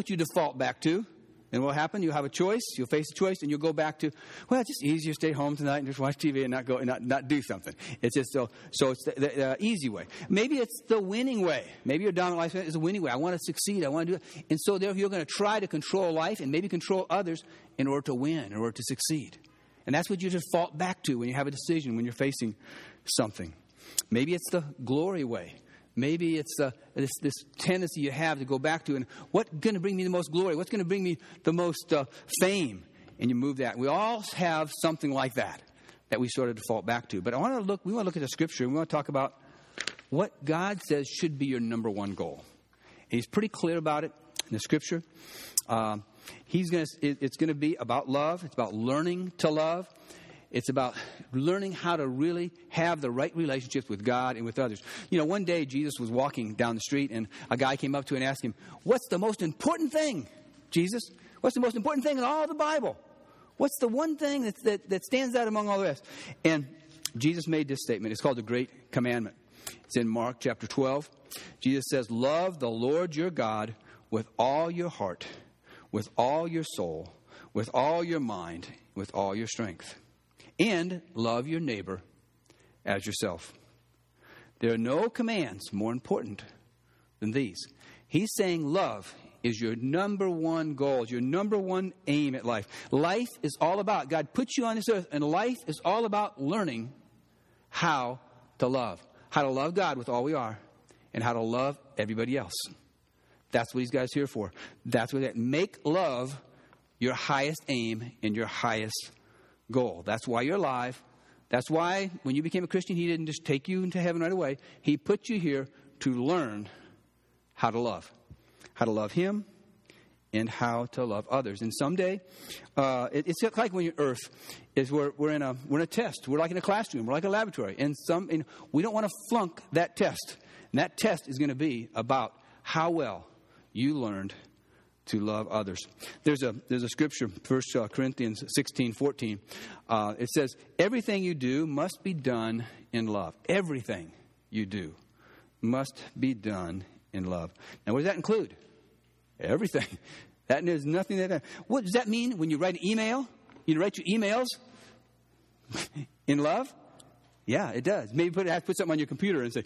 what you default back to. And what will happen? You'll have a choice. You'll face a choice, and you'll go back to, well, it's just easier to stay home tonight and just watch TV and not go and not, not do something. It's just so, so it's the, the, the easy way. Maybe it's the winning way. Maybe your dominant life is a winning way. I want to succeed. I want to do it. And so therefore, you're going to try to control life and maybe control others in order to win, in order to succeed. And that's what you default back to when you have a decision, when you're facing something. Maybe it's the glory way. Maybe it's uh, this, this, tendency you have to go back to, and what's going to bring me the most glory? What's going to bring me the most uh, fame? And you move that. We all have something like that that we sort of default back to. But I want to look. We want to look at the scripture. And we want to talk about what God says should be your number one goal. And He's pretty clear about it in the scripture. Um, he's going to. It's going to be about love. It's about learning to love. It's about learning how to really have the right relationships with God and with others. You know, one day Jesus was walking down the street and a guy came up to him and asked him, What's the most important thing, Jesus? What's the most important thing in all the Bible? What's the one thing that, that, that stands out among all the rest? And Jesus made this statement. It's called the Great Commandment. It's in Mark chapter 12. Jesus says, Love the Lord your God with all your heart, with all your soul, with all your mind, with all your strength and love your neighbor as yourself. There are no commands more important than these. He's saying love is your number one goal, your number one aim at life. Life is all about, God put you on this earth, and life is all about learning how to love. How to love God with all we are, and how to love everybody else. That's what these guys here for. That's what that make love your highest aim and your highest goal. That's why you're alive. That's why when you became a Christian, He didn't just take you into heaven right away. He put you here to learn how to love, how to love Him, and how to love others. And someday, uh, it, it's like when you're Earth, is we're, we're, in a, we're in a test. We're like in a classroom. We're like a laboratory. And, some, and we don't want to flunk that test. And that test is going to be about how well you learned to love others. There's a, there's a scripture, 1 uh, Corinthians 16, 14. Uh, it says, Everything you do must be done in love. Everything you do must be done in love. Now, what does that include? Everything. That is nothing that. What does that mean when you write an email? You write your emails in love? Yeah, it does. Maybe put, have to put something on your computer and say,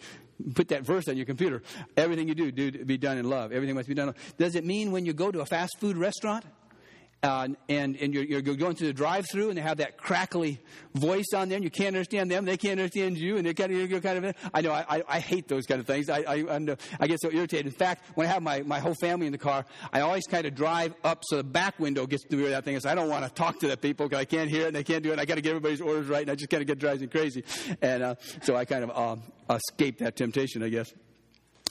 put that verse on your computer. Everything you do, do be done in love. Everything must be done. Does it mean when you go to a fast food restaurant uh, and, and you're, you're, going through the drive through and they have that crackly voice on there and you can't understand them, they can't understand you, and they're kind of, you're kind of I know, I, I hate those kind of things. I, I, I get so irritated. In fact, when I have my, my whole family in the car, I always kind of drive up so the back window gets through that thing. So I don't want to talk to the people because I can't hear it and they can't do it. I got to get everybody's orders right, and I just kind of get drives me crazy. And uh, so I kind of uh, escape that temptation, I guess.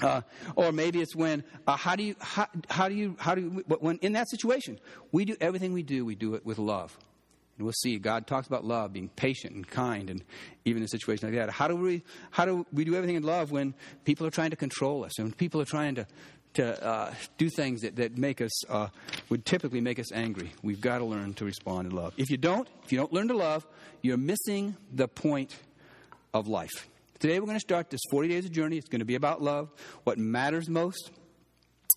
Uh, or maybe it's when uh, how do you how, how do you how do you, when in that situation we do everything we do we do it with love. And we'll see god talks about love being patient and kind and even in a situation like that. How do we how do we do everything in love when people are trying to control us and people are trying to to uh, do things that, that make us uh, would typically make us angry? We've got to learn to respond in love. If you don't if you don't learn to love you're missing the point of life Today we're going to start this 40 days of journey. It's going to be about love. What matters most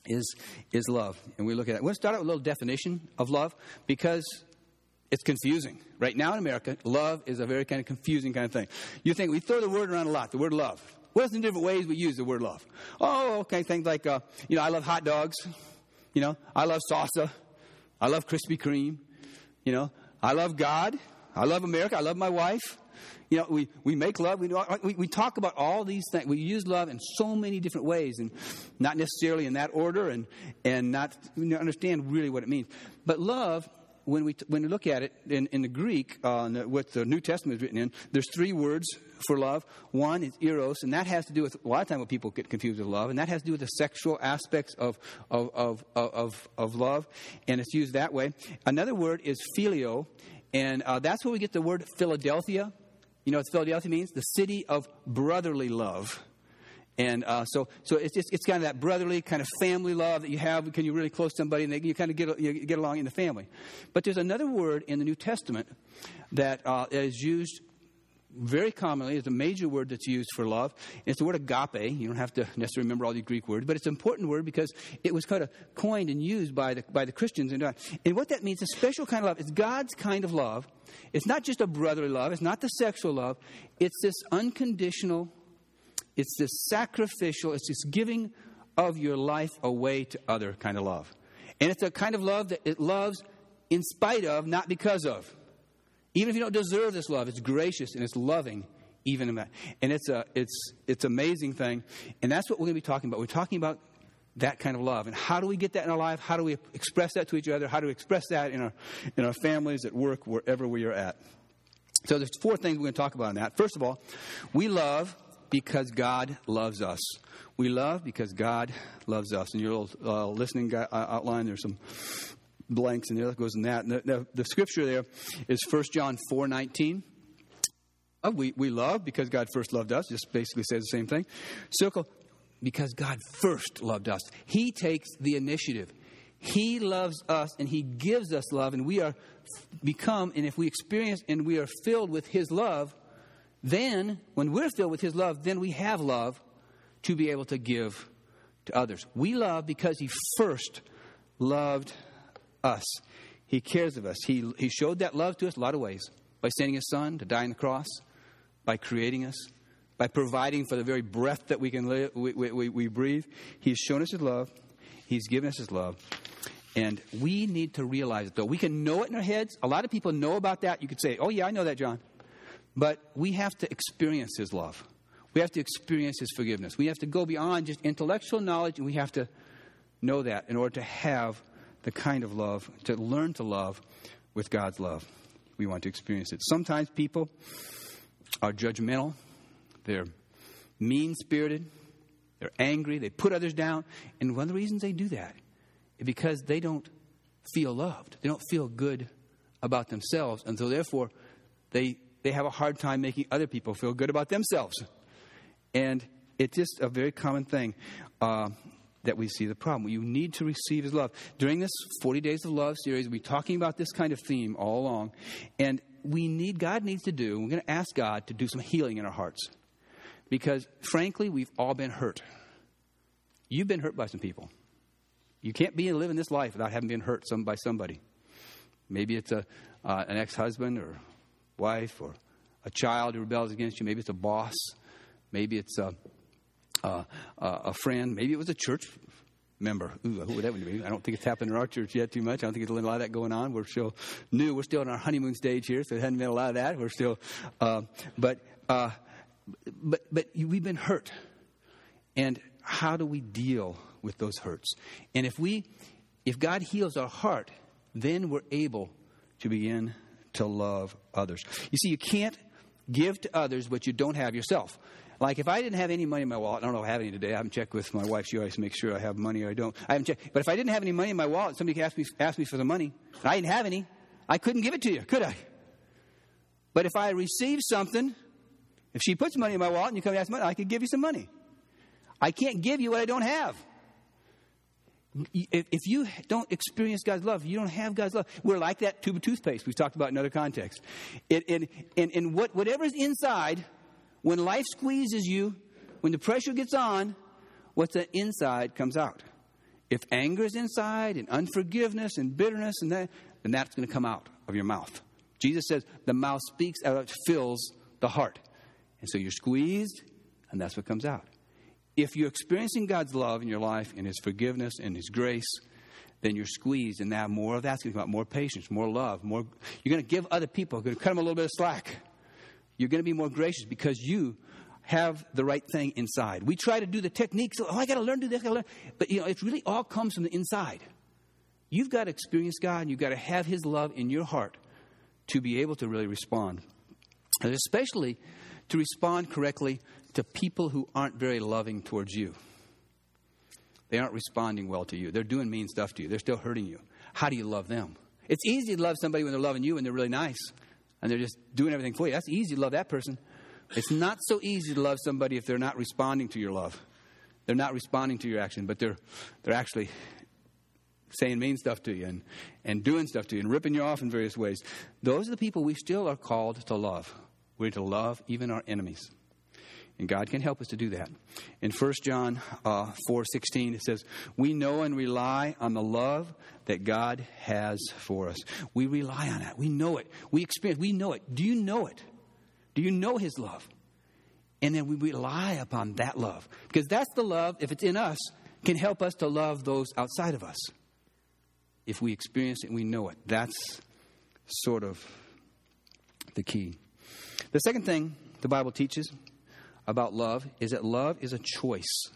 is, is love. And we look at it. We're going to start out with a little definition of love because it's confusing. Right now in America, love is a very kind of confusing kind of thing. You think we throw the word around a lot, the word love. What's the different ways we use the word love? Oh, okay, things like, uh, you know, I love hot dogs. You know, I love salsa. I love Krispy Kreme. You know, I love God. I love America. I love my wife. You know, we, we make love. We, we, we talk about all these things. We use love in so many different ways, and not necessarily in that order, and, and not understand really what it means. But love, when we, when we look at it in, in the Greek, uh, what the New Testament is written in, there's three words for love. One is eros, and that has to do with a lot of times when people get confused with love, and that has to do with the sexual aspects of, of, of, of, of love, and it's used that way. Another word is phileo, and uh, that's where we get the word Philadelphia you know what Philadelphia means? The city of brotherly love. And uh, so, so it's, just, it's kind of that brotherly kind of family love that you have. Can you really close somebody and they, you kind of get, you get along in the family? But there's another word in the New Testament that uh, is used very commonly is a major word that's used for love. It's the word agape. You don't have to necessarily remember all the Greek words, but it's an important word because it was kind of coined and used by the, by the Christians. And, and what that means, a special kind of love, it's God's kind of love. It's not just a brotherly love, it's not the sexual love, it's this unconditional, it's this sacrificial, it's this giving of your life away to other kind of love. And it's a kind of love that it loves in spite of, not because of. Even if you don't deserve this love, it's gracious and it's loving, even in that. And it's a it's it's amazing thing. And that's what we're going to be talking about. We're talking about that kind of love. And how do we get that in our life? How do we express that to each other? How do we express that in our in our families, at work, wherever we are at? So there's four things we're going to talk about in that. First of all, we love because God loves us. We love because God loves us. In your little uh, listening outline, there's some blanks in there that goes in that. The, the, the scripture there is 1 John 4 19. Uh, we, we love because God first loved us, just basically says the same thing. Circle, because God first loved us. He takes the initiative. He loves us and He gives us love, and we are become, and if we experience and we are filled with His love, then when we're filled with His love, then we have love to be able to give to others. We love because He first loved us. He cares of us. He, he showed that love to us a lot of ways by sending His Son to die on the cross, by creating us, by providing for the very breath that we can live, we, we, we breathe. He's shown us His love. He's given us His love. And we need to realize it, though. We can know it in our heads. A lot of people know about that. You could say, oh, yeah, I know that, John. But we have to experience His love. We have to experience His forgiveness. We have to go beyond just intellectual knowledge, and we have to know that in order to have the kind of love, to learn to love with God's love. We want to experience it. Sometimes people are judgmental, they're mean spirited, they're angry, they put others down. And one of the reasons they do that is because they don't feel loved, they don't feel good about themselves. And so, therefore, they, they have a hard time making other people feel good about themselves. And it's just a very common thing. Uh, that we see the problem. You need to receive His love. During this 40 Days of Love series, we're talking about this kind of theme all along. And we need, God needs to do, we're going to ask God to do some healing in our hearts. Because, frankly, we've all been hurt. You've been hurt by some people. You can't be living this life without having been hurt some, by somebody. Maybe it's a, uh, an ex husband or wife or a child who rebels against you. Maybe it's a boss. Maybe it's a uh, uh, a friend. Maybe it was a church member. Ooh, who would that be? I don't think it's happened in our church yet too much. I don't think there's a lot of that going on. We're still new. We're still in our honeymoon stage here, so it hasn't been a lot of that. We're still, uh, but uh, but but we've been hurt, and how do we deal with those hurts? And if we, if God heals our heart, then we're able to begin to love others. You see, you can't give to others what you don't have yourself. Like if I didn't have any money in my wallet, I don't know if I have any today. I haven't checked with my wife. She always makes sure I have money or I don't. I haven't checked. But if I didn't have any money in my wallet, somebody asked me, asked me for the money, I didn't have any, I couldn't give it to you, could I? But if I receive something, if she puts money in my wallet and you come and ask money, I could give you some money. I can't give you what I don't have. If you don't experience God's love, you don't have God's love. We're like that tube of toothpaste we've talked about in other contexts. and, and, and what, whatever's inside when life squeezes you, when the pressure gets on, what's inside comes out. If anger is inside and unforgiveness and bitterness and that, then that's going to come out of your mouth. Jesus says the mouth speaks out, fills the heart. And so you're squeezed, and that's what comes out. If you're experiencing God's love in your life and His forgiveness and His grace, then you're squeezed, and now more of that's going to come out more patience, more love, more. You're going to give other people, going to cut them a little bit of slack. You're going to be more gracious because you have the right thing inside. We try to do the techniques. Oh, I got to learn to do this. But you know, it really all comes from the inside. You've got to experience God, and you've got to have His love in your heart to be able to really respond, and especially to respond correctly to people who aren't very loving towards you. They aren't responding well to you. They're doing mean stuff to you. They're still hurting you. How do you love them? It's easy to love somebody when they're loving you and they're really nice and they're just doing everything for you. That's easy to love that person. It's not so easy to love somebody if they're not responding to your love. They're not responding to your action, but they're, they're actually saying mean stuff to you and, and doing stuff to you and ripping you off in various ways. Those are the people we still are called to love. We're to love even our enemies. And God can help us to do that. In 1 John uh, 4 16, it says, We know and rely on the love that God has for us. We rely on that. We know it. We experience, we know it. Do you know it? Do you know His love? And then we rely upon that love. Because that's the love, if it's in us, can help us to love those outside of us. If we experience it and we know it. That's sort of the key. The second thing the Bible teaches about love is that love is a choice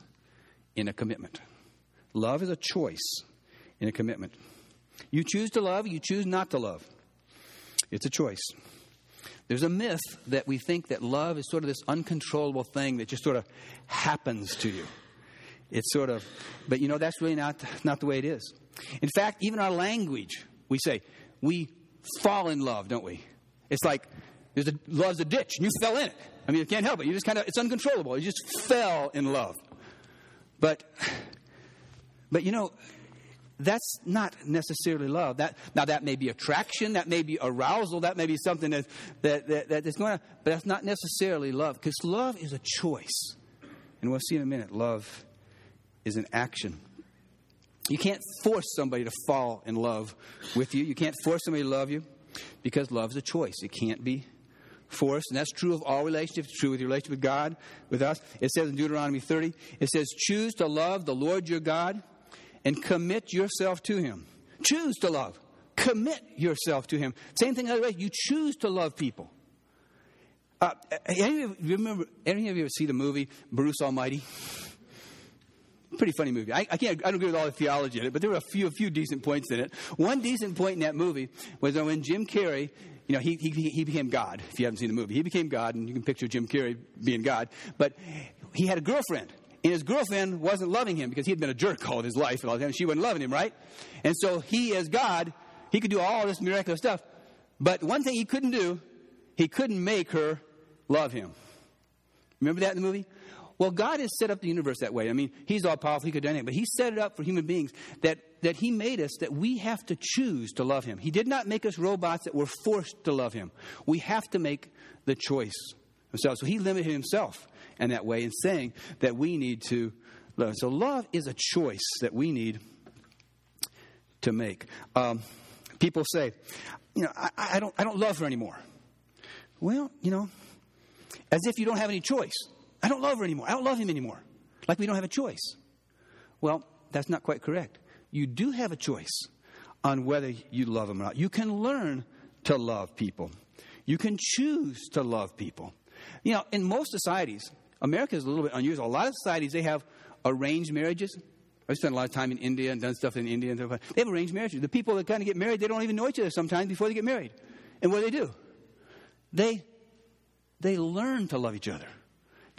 in a commitment. Love is a choice in a commitment. You choose to love, you choose not to love. It's a choice. There's a myth that we think that love is sort of this uncontrollable thing that just sort of happens to you. It's sort of, but you know, that's really not, not the way it is. In fact, even our language, we say, we fall in love, don't we? It's like there's a, love's a ditch and you fell in it. I mean, you can't help it. You just kind of, it's uncontrollable. You just fell in love. But, but you know, that's not necessarily love. That, now, that may be attraction, that may be arousal, that may be something that, that, that, that is going to, but that's not necessarily love, because love is a choice. And we'll see in a minute, love is an action. You can't force somebody to fall in love with you. You can't force somebody to love you because love is a choice. It can't be forced, and that's true of all relationships. True with your relationship with God, with us. It says in Deuteronomy 30, it says, Choose to love the Lord your God and commit yourself to him. Choose to love. Commit yourself to him. Same thing other way. You choose to love people. Uh, any of you remember? Any of you ever see the movie Bruce Almighty? Pretty funny movie. I, I, can't. I don't agree with all the theology in it, but there were a few, a few decent points in it. One decent point in that movie was that when Jim Carrey, you know, he, he, he became God. If you haven't seen the movie, he became God, and you can picture Jim Carrey being God. But he had a girlfriend, and his girlfriend wasn't loving him because he had been a jerk all of his life, and she wasn't loving him, right? And so he, as God, he could do all this miraculous stuff. But one thing he couldn't do, he couldn't make her love him. Remember that in the movie? Well, God has set up the universe that way. I mean, He's all powerful, He could do anything, but He set it up for human beings that, that He made us that we have to choose to love Him. He did not make us robots that were forced to love Him. We have to make the choice ourselves. So He limited Himself in that way in saying that we need to love. So love is a choice that we need to make. Um, people say, you know, I, I, don't, I don't love her anymore. Well, you know, as if you don't have any choice. I don't love her anymore. I don't love him anymore. Like we don't have a choice. Well, that's not quite correct. You do have a choice on whether you love them or not. You can learn to love people. You can choose to love people. You know, in most societies, America is a little bit unusual. A lot of societies, they have arranged marriages. I've spent a lot of time in India and done stuff in India. And. They have arranged marriages. The people that kind of get married, they don't even know each other sometimes before they get married. And what do they do? They, they learn to love each other.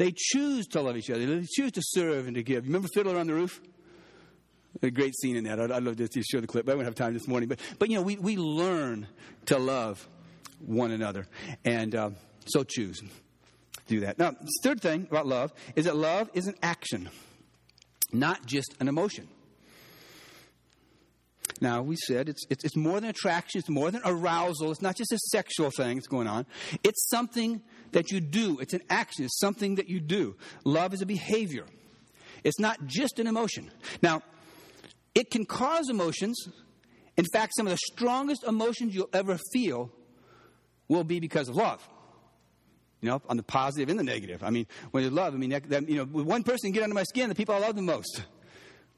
They choose to love each other. They choose to serve and to give. You remember Fiddler on the Roof? A great scene in that. I'd, I'd love to show the clip, but I won't have time this morning. But, but you know, we, we learn to love one another. And uh, so choose do that. Now, third thing about love is that love is an action, not just an emotion. Now, we said it's, it's, it's, more than attraction, it's more than arousal, it's not just a sexual thing that's going on. It's something that you do, it's an action, it's something that you do. Love is a behavior, it's not just an emotion. Now, it can cause emotions. In fact, some of the strongest emotions you'll ever feel will be because of love you know, on the positive and the negative. I mean, when you love, I mean, that, that, you know, one person get under my skin, the people I love the most.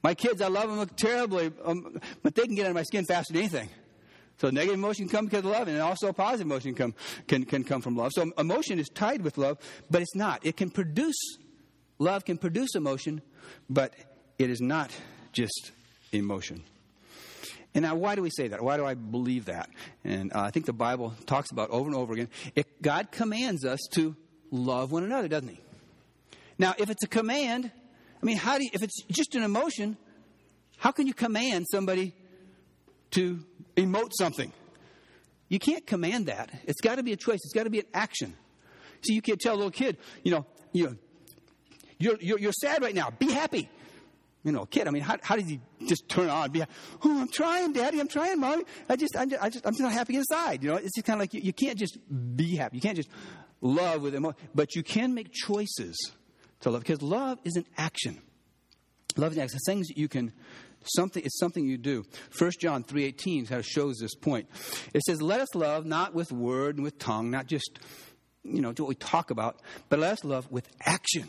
My kids, I love them terribly, um, but they can get under my skin faster than anything. So negative emotion can come because of love, and also positive emotion come, can, can come from love. So emotion is tied with love, but it's not. It can produce, love can produce emotion, but it is not just emotion. And now, why do we say that? Why do I believe that? And uh, I think the Bible talks about over and over again. It, God commands us to love one another, doesn't He? Now, if it's a command, I mean, how do you, if it's just an emotion, how can you command somebody to emote something? You can't command that. It's got to be a choice. It's got to be an action. See, you can't tell a little kid, you know, you you're, you're, you're sad right now. Be happy you know, kid. I mean, how, how does he just turn on? Be, oh, I'm trying, Daddy. I'm trying, Mommy. I just, I'm just, I just, I'm just not happy inside. You know, it's just kind of like you, you can't just be happy. You can't just love with emotion, but you can make choices to love because love is an action. Love is an action. Things you can something it's something you do 1 john 3.18 kind of shows this point it says let us love not with word and with tongue not just you know what we talk about but let us love with action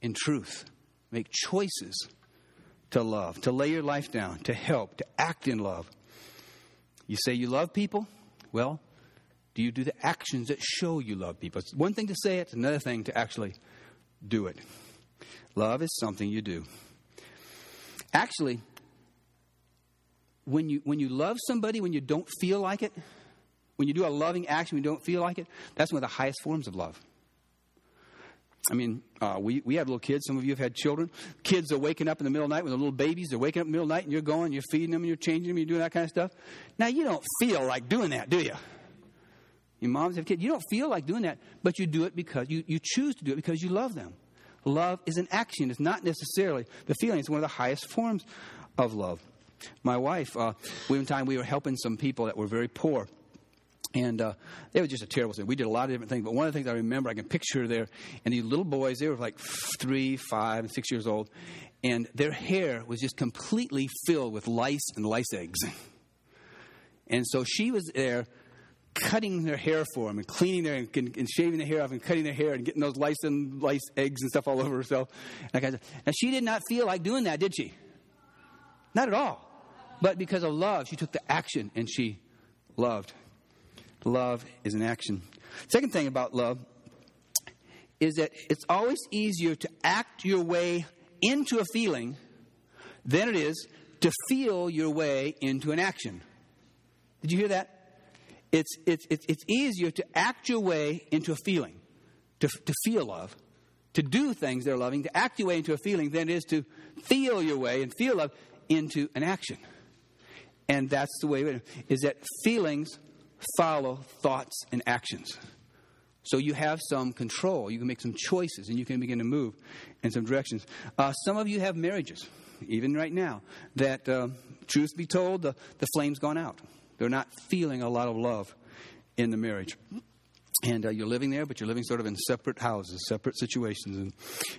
in truth make choices to love to lay your life down to help to act in love you say you love people well do you do the actions that show you love people? It's one thing to say it, it's another thing to actually do it. Love is something you do. Actually, when you, when you love somebody when you don't feel like it, when you do a loving action when you don't feel like it, that's one of the highest forms of love. I mean, uh, we, we have little kids. Some of you have had children. Kids are waking up in the middle of the night with the little babies. They're waking up in the middle of the night and you're going, you're feeding them, you're changing them, you're doing that kind of stuff. Now, you don't feel like doing that, do you? Your moms have kids. You don't feel like doing that, but you do it because you, you choose to do it because you love them. Love is an action. It's not necessarily the feeling. It's one of the highest forms of love. My wife, uh, one time we were helping some people that were very poor. And uh, it was just a terrible thing. We did a lot of different things, but one of the things I remember, I can picture there, and these little boys, they were like three, five, and six years old, and their hair was just completely filled with lice and lice eggs. And so she was there cutting their hair for them and cleaning their and, and, shaving their hair off and cutting their hair and getting those lice and lice eggs and stuff all over herself. And she did not feel like doing that, did she? Not at all. But because of love, she took the action and she loved. Love is an action. Second thing about love is that it's always easier to act your way into a feeling than it is to feel your way into an action. Did you hear that? It's, it's, it's, easier to act your way into a feeling, to, to feel love, to do things they're loving, to act your way into a feeling than it is to feel your way and feel love into an action. And that's the way it is is, that feelings follow thoughts and actions. So you have some control. You can make some choices and you can begin to move in some directions. Uh, some of you have marriages, even right now, that, uh, truth be told, the, the flame's gone out. They're not feeling a lot of love in the marriage. And uh, you're living there, but you're living sort of in separate houses, separate situations. And,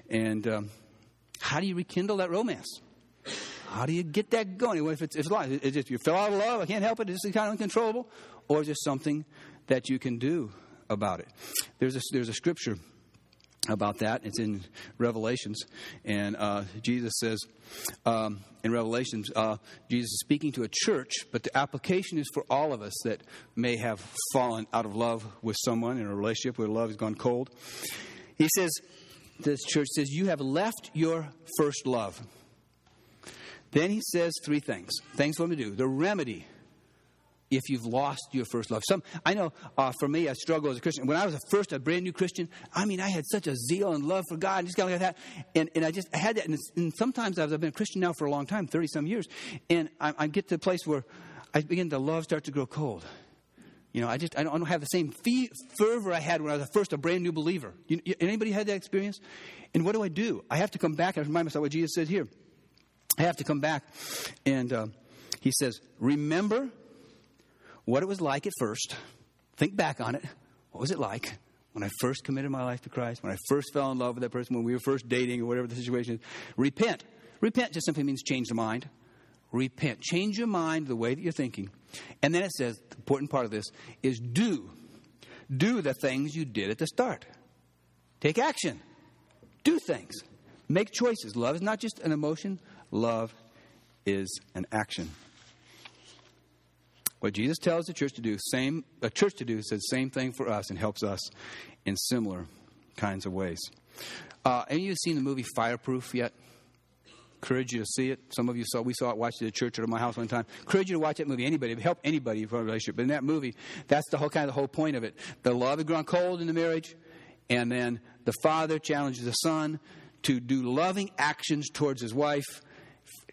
and um, how do you rekindle that romance? How do you get that going? If it's, if it's, life, it's you fell out of love, I can't help it, it's kind of uncontrollable, or is there something that you can do about it? There's a, there's a scripture about that. It's in Revelations. And uh, Jesus says um, in Revelations, uh, Jesus is speaking to a church, but the application is for all of us that may have fallen out of love with someone in a relationship where love has gone cold. He says, this church says, You have left your first love. Then he says three things things for him to do. The remedy if you've lost your first love. Some I know uh, for me, I struggle as a Christian. When I was a first, a brand new Christian, I mean, I had such a zeal and love for God, and just kind of like that. And, and I just I had that. And, and sometimes I've been a Christian now for a long time, thirty some years, and I, I, get to a place where I begin to love start to grow cold. You know, I just I don't, I don't have the same fee, fervor I had when I was a first a brand new believer. You, anybody had that experience? And what do I do? I have to come back and remind myself what Jesus said here. I have to come back, and uh, he says, "Remember." What it was like at first. Think back on it. What was it like when I first committed my life to Christ, when I first fell in love with that person, when we were first dating, or whatever the situation is? Repent. Repent just simply means change the mind. Repent. Change your mind the way that you're thinking. And then it says, the important part of this is do. Do the things you did at the start. Take action. Do things. Make choices. Love is not just an emotion, love is an action. What Jesus tells the church to do, same a church to do, says same thing for us and helps us in similar kinds of ways. Uh, any of you seen the movie Fireproof yet? Encourage you to see it. Some of you saw. We saw it. Watched it at the church or at my house one time. Encourage you to watch that movie. Anybody, help anybody for a relationship. But in that movie, that's the whole kind of the whole point of it. The love had grown cold in the marriage, and then the father challenges the son to do loving actions towards his wife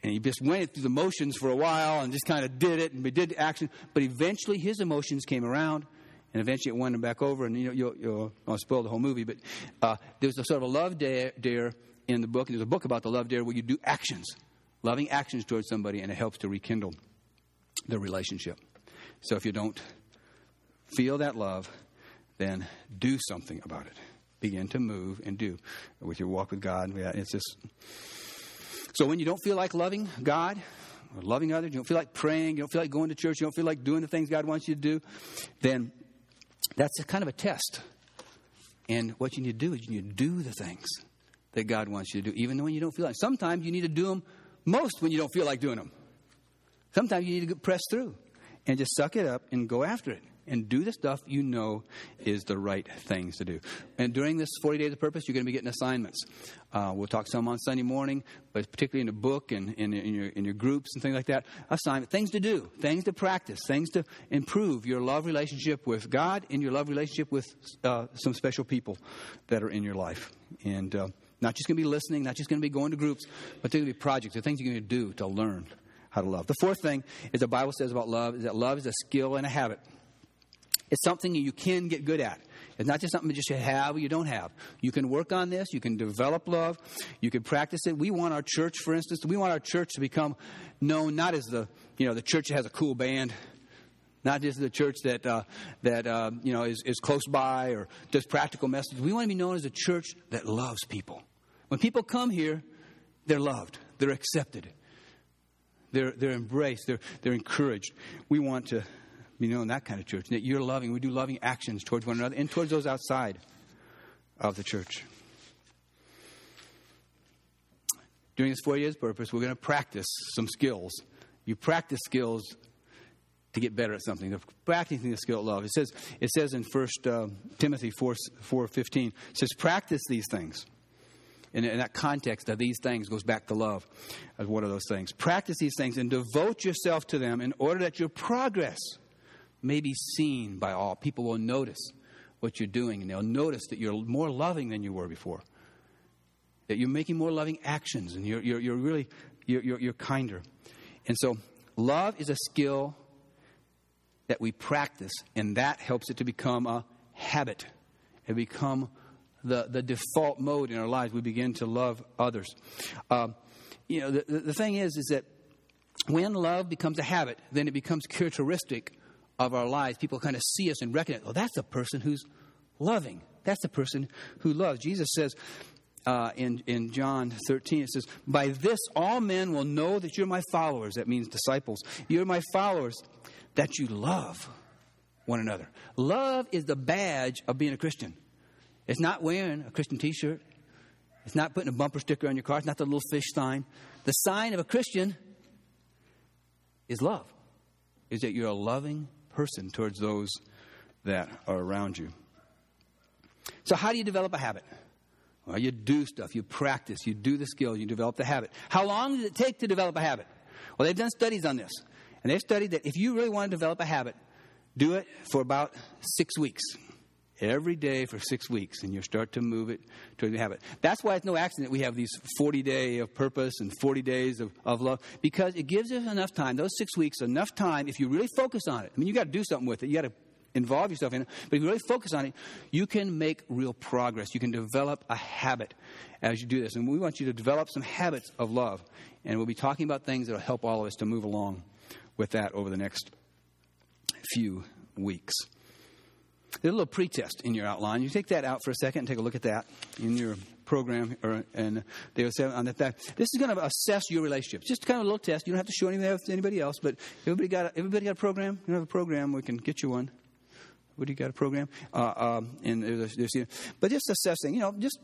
and he just went through the motions for a while and just kind of did it and we did action. But eventually his emotions came around and eventually it won him back over. And you know, you'll, you'll I'll spoil the whole movie, but uh, there's a sort of a love dare, dare in the book. And there's a book about the love dare where you do actions, loving actions towards somebody, and it helps to rekindle the relationship. So if you don't feel that love, then do something about it. Begin to move and do with your walk with God. It's just so when you don't feel like loving God or loving others, you don't feel like praying, you don't feel like going to church, you don't feel like doing the things God wants you to do, then that's kind of a test. And what you need to do is you need to do the things that God wants you to do, even when you don't feel like. Sometimes you need to do them most when you don't feel like doing them. Sometimes you need to press through and just suck it up and go after it and do the stuff you know is the right things to do. And during this 40 days of purpose, you're going to be getting assignments. Uh, we'll talk some on Sunday morning, but particularly in the book and in, your, in your groups and things like that. Assignment, things to do, things to practice, things to improve your love relationship with God and your love relationship with uh, some special people that are in your life. And uh, not just going to be listening, not just going to be going to groups, but they're going to be projects, the things you're going to do to learn how to love. The fourth thing is the Bible says about love is that love is a skill and a habit. It's something you can get good at. It's not just something that just you have or you don't have. You can work on this. You can develop love. You can practice it. We want our church, for instance, we want our church to become known not as the you know the church that has a cool band, not just the church that uh, that uh, you know is, is close by or does practical messages. We want to be known as a church that loves people. When people come here, they're loved. They're accepted. They're, they're embraced. They're, they're encouraged. We want to be known that kind of church. That you're loving. We do loving actions towards one another and towards those outside of the church. During this four years purpose, we're going to practice some skills. You practice skills to get better at something. They're practicing the skill of love. It says, it says in 1 uh, Timothy 4, 4 15, it says, practice these things in, in that context of these things goes back to love as one of those things. Practice these things and devote yourself to them in order that your progress may be seen by all. People will notice what you're doing and they'll notice that you're more loving than you were before. That you're making more loving actions and you're, you're, you're really you're, you're, you're kinder. And so love is a skill that we practice, and that helps it to become a habit. and become the, the default mode in our lives. We begin to love others. Uh, you know, the, the thing is, is that when love becomes a habit, then it becomes characteristic of our lives. People kind of see us and recognize, oh, that's a person who's loving. That's the person who loves. Jesus says uh, in, in John 13, it says, By this all men will know that you're my followers. That means disciples. You're my followers, that you love one another. Love is the badge of being a Christian. It's not wearing a Christian t shirt. It's not putting a bumper sticker on your car. It's not the little fish sign. The sign of a Christian is love, is that you're a loving person towards those that are around you. So, how do you develop a habit? Well, you do stuff, you practice, you do the skill, you develop the habit. How long does it take to develop a habit? Well, they've done studies on this. And they've studied that if you really want to develop a habit, do it for about six weeks every day for six weeks, and you start to move it to the habit. That's why it's no accident we have these 40 day of purpose and 40 days of, of love, because it gives us enough time, those six weeks, enough time, if you really focus on it. I mean, you got to do something with it. You got to involve yourself in it. But if you really focus on it, you can make real progress. You can develop a habit as you do this. And we want you to develop some habits of love. And we'll be talking about things that will help all of us to move along with that over the next few weeks. There's a little pretest in your outline. You take that out for a second and take a look at that in your program, or, and they will say on that. This is going to assess your relationships. Just kind of a little test. You don't have to show anything to anybody else, but everybody got a, everybody got a program. You have a program, we can get you one. What do you got a program? Uh, um, and there's, there's, but just assessing. You know, just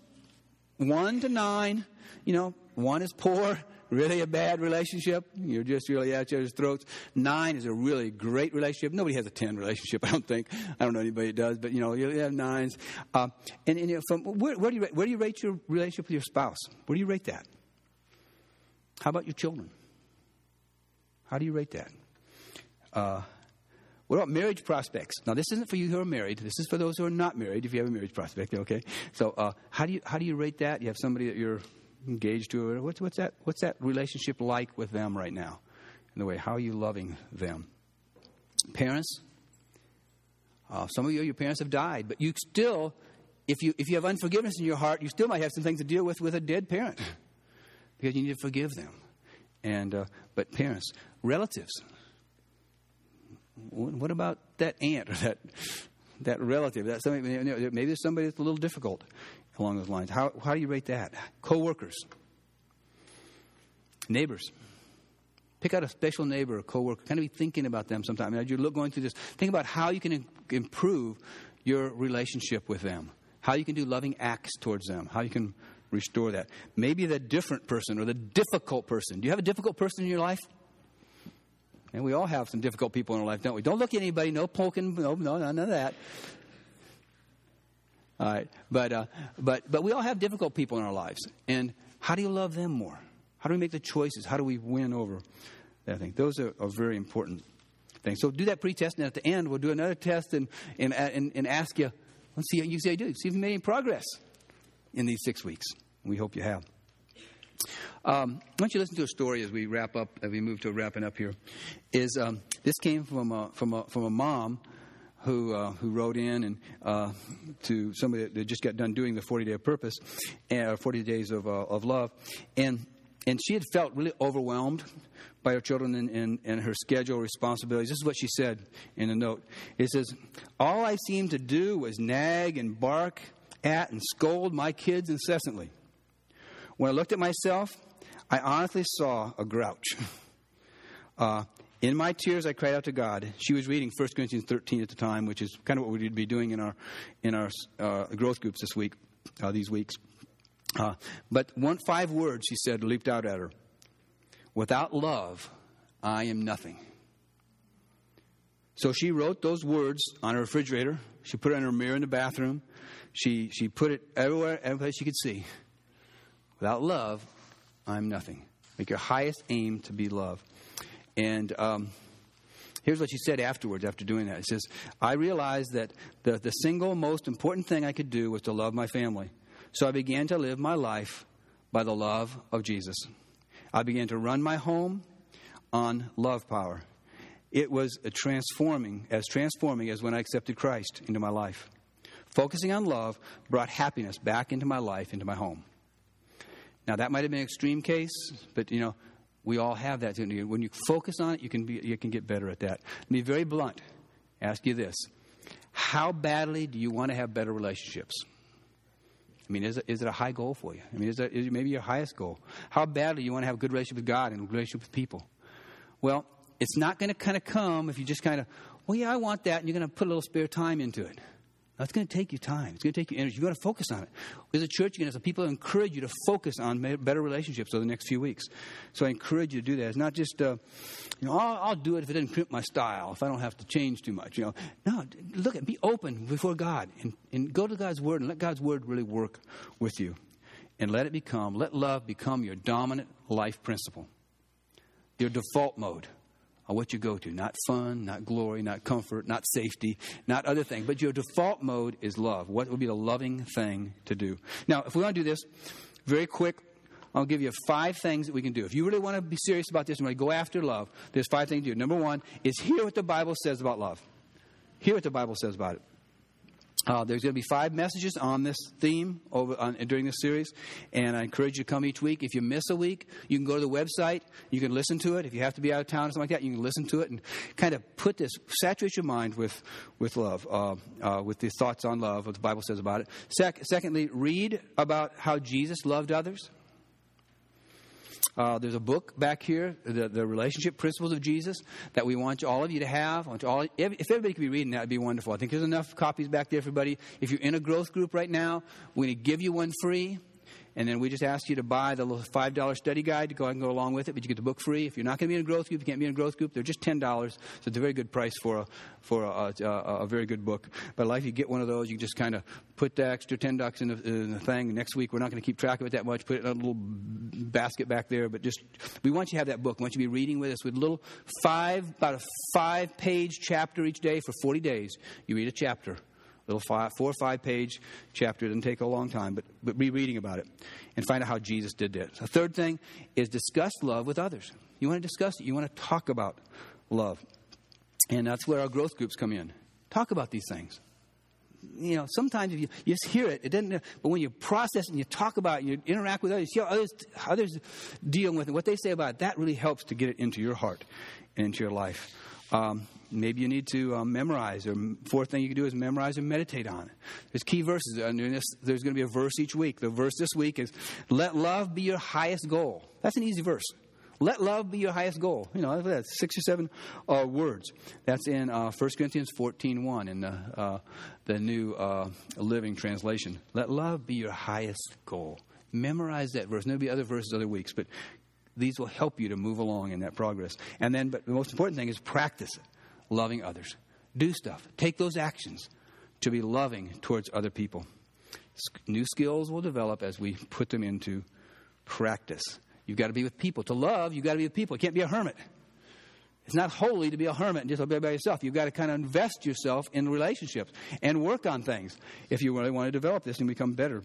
one to nine. You know, one is poor, really a bad relationship. You're just really at each other's throats. Nine is a really great relationship. Nobody has a 10 relationship, I don't think. I don't know anybody that does, but you know, you have nines. Uh, and, and you know, from, where, where, do you, where do you rate your relationship with your spouse? Where do you rate that? How about your children? How do you rate that? Uh, what about marriage prospects? Now, this isn't for you who are married. This is for those who are not married. If you have a marriage prospect, okay. So, uh, how do you how do you rate that? You have somebody that you're engaged to it. What's, what's, that, what's that relationship like with them right now? In the way, how are you loving them? Parents, uh, some of you, your parents have died, but you still, if you, if you have unforgiveness in your heart, you still might have some things to deal with with a dead parent because you need to forgive them. And, uh, but parents, relatives, what about that aunt or that that relative, that somebody, maybe there's somebody that's a little difficult along those lines. How, how do you rate that? Co-workers, neighbors. Pick out a special neighbor or coworker. Kind of be thinking about them sometime. As you're going through this, think about how you can improve your relationship with them. How you can do loving acts towards them. How you can restore that. Maybe the different person or the difficult person. Do you have a difficult person in your life? And we all have some difficult people in our life, don't we? Don't look at anybody. No poking. No, no, none of that. All right, but uh, but but we all have difficult people in our lives, and how do you love them more? How do we make the choices? How do we win over that thing? Those are, are very important things. So do that pre-test, and at the end, we'll do another test and and and, and ask you. Let's see how you say do. See if you made any progress in these six weeks. We hope you have. Um, why don't you listen to a story as we wrap up, as we move to wrapping up here? Is um, this came from a, from a, from a mom who uh, who wrote in and uh, to somebody that just got done doing the 40 day of purpose, uh, 40 days of uh, of love, and and she had felt really overwhelmed by her children and, and, and her schedule responsibilities. This is what she said in the note. It says, "All I seemed to do was nag and bark at and scold my kids incessantly. When I looked at myself, I honestly saw a grouch." Uh, in my tears, I cried out to God. She was reading 1 Corinthians 13 at the time, which is kind of what we'd be doing in our, in our uh, growth groups this week, uh, these weeks. Uh, but one, five words, she said, leaped out at her. Without love, I am nothing. So she wrote those words on her refrigerator. She put it on her mirror in the bathroom. She, she put it everywhere, every place she could see. Without love, I'm nothing. Make your highest aim to be love. And um, here's what she said afterwards, after doing that. She says, I realized that the, the single most important thing I could do was to love my family. So I began to live my life by the love of Jesus. I began to run my home on love power. It was transforming, as transforming as when I accepted Christ into my life. Focusing on love brought happiness back into my life, into my home. Now that might have been an extreme case, but you know, we all have that. When you focus on it, you can, be, you can get better at that. Let me be very blunt. Ask you this How badly do you want to have better relationships? I mean, is it, is it a high goal for you? I mean, is it, maybe your highest goal? How badly do you want to have a good relationship with God and a relationship with people? Well, it's not going to kind of come if you just kind of, well, yeah, I want that, and you're going to put a little spare time into it. That's going to take you time. It's going to take you energy. You've got to focus on it. As a church, you're going to have people encourage you to focus on better relationships over the next few weeks. So I encourage you to do that. It's not just, uh, you know, I'll, I'll, do it if it doesn't crimp my style, if I don't have to change too much. You know, no, look at, be open before God and, and go to God's Word and let God's Word really work with you. And let it become, let love become your dominant life principle, your default mode what you go to. Not fun, not glory, not comfort, not safety, not other things. But your default mode is love. What would be the loving thing to do? Now, if we want to do this very quick, I'll give you five things that we can do. If you really want to be serious about this and really go after love, there's five things to do. Number one is hear what the Bible says about love. Hear what the Bible says about it. Uh, there's going to be five messages on this theme over, on, during this series, and I encourage you to come each week. If you miss a week, you can go to the website. You can listen to it. If you have to be out of town or something like that, you can listen to it and kind of put this, saturate your mind with, with love, uh, uh, with the thoughts on love, what the Bible says about it. Sec- secondly, read about how Jesus loved others. Uh, there's a book back here, the, the Relationship Principles of Jesus, that we want all of you to have. All, if everybody could be reading that, would be wonderful. I think there's enough copies back there everybody. If you're in a growth group right now, we're going to give you one free. And then we just ask you to buy the little $5 study guide to go and go along with it, but you get the book free. If you're not going to be in a growth group, you can't be in a growth group, they're just $10. So it's a very good price for a, for a, a, a very good book. But like if you get one of those, you just kind of put the extra 10 bucks in the, in the thing. Next week, we're not going to keep track of it that much. Put it in a little basket back there. But just, we want you to have that book. We want you to be reading with us with little five, about a five page chapter each day for 40 days. You read a chapter little five, four or five page chapter. It doesn't take a long time, but, but be reading about it and find out how Jesus did this. The third thing is discuss love with others. You want to discuss it, you want to talk about love. And that's where our growth groups come in. Talk about these things. You know, sometimes if you, you just hear it, it doesn't. But when you process and you talk about it, and you interact with others, you see how others, others deal with it, what they say about it, that really helps to get it into your heart and into your life Um, maybe you need to um, memorize, or fourth thing you can do is memorize and meditate on it. There's key verses. This, there's going to be a verse each week. The verse this week is, "Let love be your highest goal." That's an easy verse. Let love be your highest goal. You know, that's six or seven uh, words. That's in uh, 1 Corinthians 14.1 in the, uh, the New uh, Living Translation. Let love be your highest goal. Memorize that verse. There'll be other verses other weeks, but these will help you to move along in that progress. And then, but the most important thing is practice it, loving others. Do stuff. Take those actions to be loving towards other people. New skills will develop as we put them into practice. You've got to be with people. To love, you've got to be with people. You can't be a hermit. It's not holy to be a hermit and just be by yourself. You've got to kind of invest yourself in relationships and work on things if you really want to develop this and become better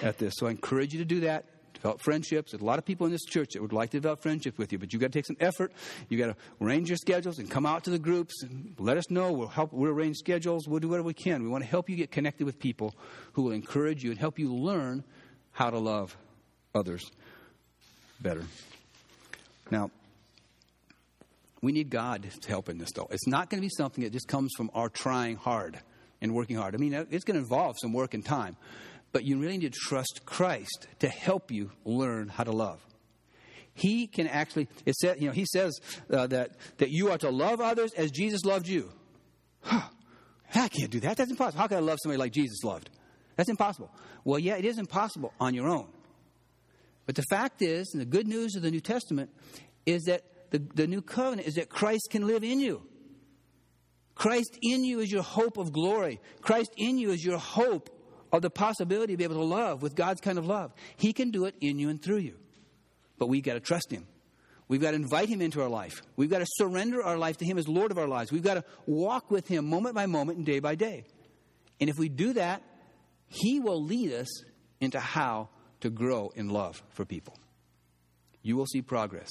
at this. So I encourage you to do that. Develop friendships. There's a lot of people in this church that would like to develop friendships with you, but you've got to take some effort. You've got to arrange your schedules and come out to the groups and let us know. We'll help. We'll arrange schedules. We'll do whatever we can. We want to help you get connected with people who will encourage you and help you learn how to love others better. Now, we need God to help in this, though. It's not going to be something that just comes from our trying hard and working hard. I mean, it's going to involve some work and time, but you really need to trust Christ to help you learn how to love. He can actually, it said, you know, he says uh, that, that you are to love others as Jesus loved you. I can't do that. That's impossible. How can I love somebody like Jesus loved? That's impossible. Well, yeah, it is impossible on your own. But the fact is, and the good news of the New Testament is that the, the new covenant is that Christ can live in you. Christ in you is your hope of glory. Christ in you is your hope of the possibility to be able to love with God's kind of love. He can do it in you and through you. But we've got to trust Him. We've got to invite Him into our life. We've got to surrender our life to Him as Lord of our lives. We've got to walk with Him moment by moment and day by day. And if we do that, He will lead us into how to grow in love for people. You will see progress,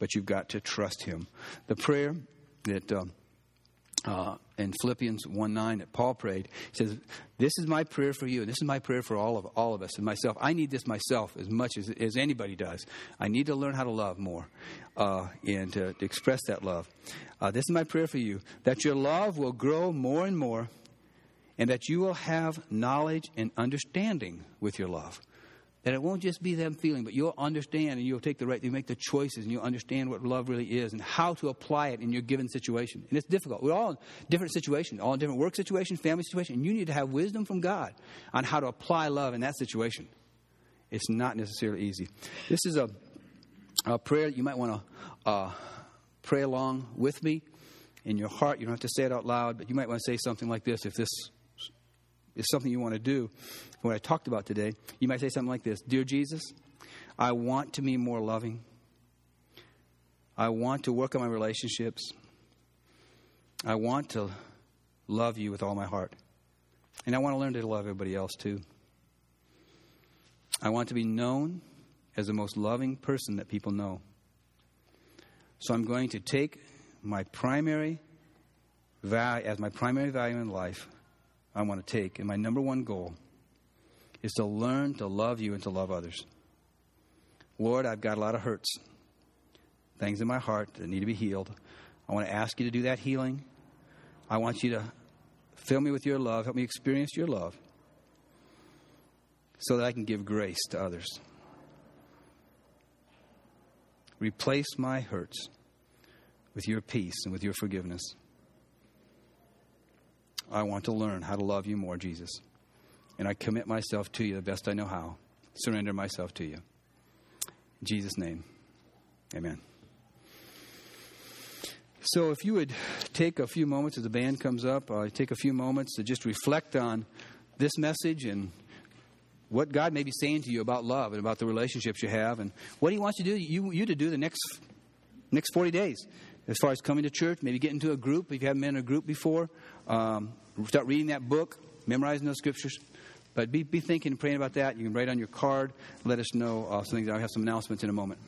but you've got to trust Him. The prayer that um, uh, in Philippians 1 9 that Paul prayed, he says, This is my prayer for you, and this is my prayer for all of, all of us and myself. I need this myself as much as, as anybody does. I need to learn how to love more uh, and to, to, express that love. Uh, this is my prayer for you that your love will grow more and more, and that you will have knowledge and understanding with your love that it won't just be them feeling, but you'll understand and you'll take the right, you make the choices and you'll understand what love really is and how to apply it in your given situation. And it's difficult. We're all in different situations, all in different work situations, family situations, and you need to have wisdom from God on how to apply love in that situation. It's not necessarily easy. This is a, a prayer you might want to uh, pray along with me in your heart. You don't have to say it out loud, but you might want to say something like this if this is something you want to do, what I talked about today, you might say something like this Dear Jesus, I want to be more loving. I want to work on my relationships. I want to love you with all my heart. And I want to learn to love everybody else too. I want to be known as the most loving person that people know. So I'm going to take my primary value as my primary value in life I want to take. And my number one goal is to learn to love you and to love others. Lord, I've got a lot of hurts, things in my heart that need to be healed. I want to ask you to do that healing. I want you to fill me with your love, help me experience your love, so that I can give grace to others. Replace my hurts with your peace and with your forgiveness. I want to learn how to love you more, Jesus. And I commit myself to you the best I know how. Surrender myself to you. In Jesus' name, amen. So, if you would take a few moments as the band comes up, uh, take a few moments to just reflect on this message and what God may be saying to you about love and about the relationships you have, and what He wants you to do, you, you to do the next next 40 days as far as coming to church, maybe get into a group if you haven't been in a group before. Um, start reading that book, memorizing those scriptures. But be, be thinking and praying about that. You can write on your card. Let us know uh, some things. I have some announcements in a moment.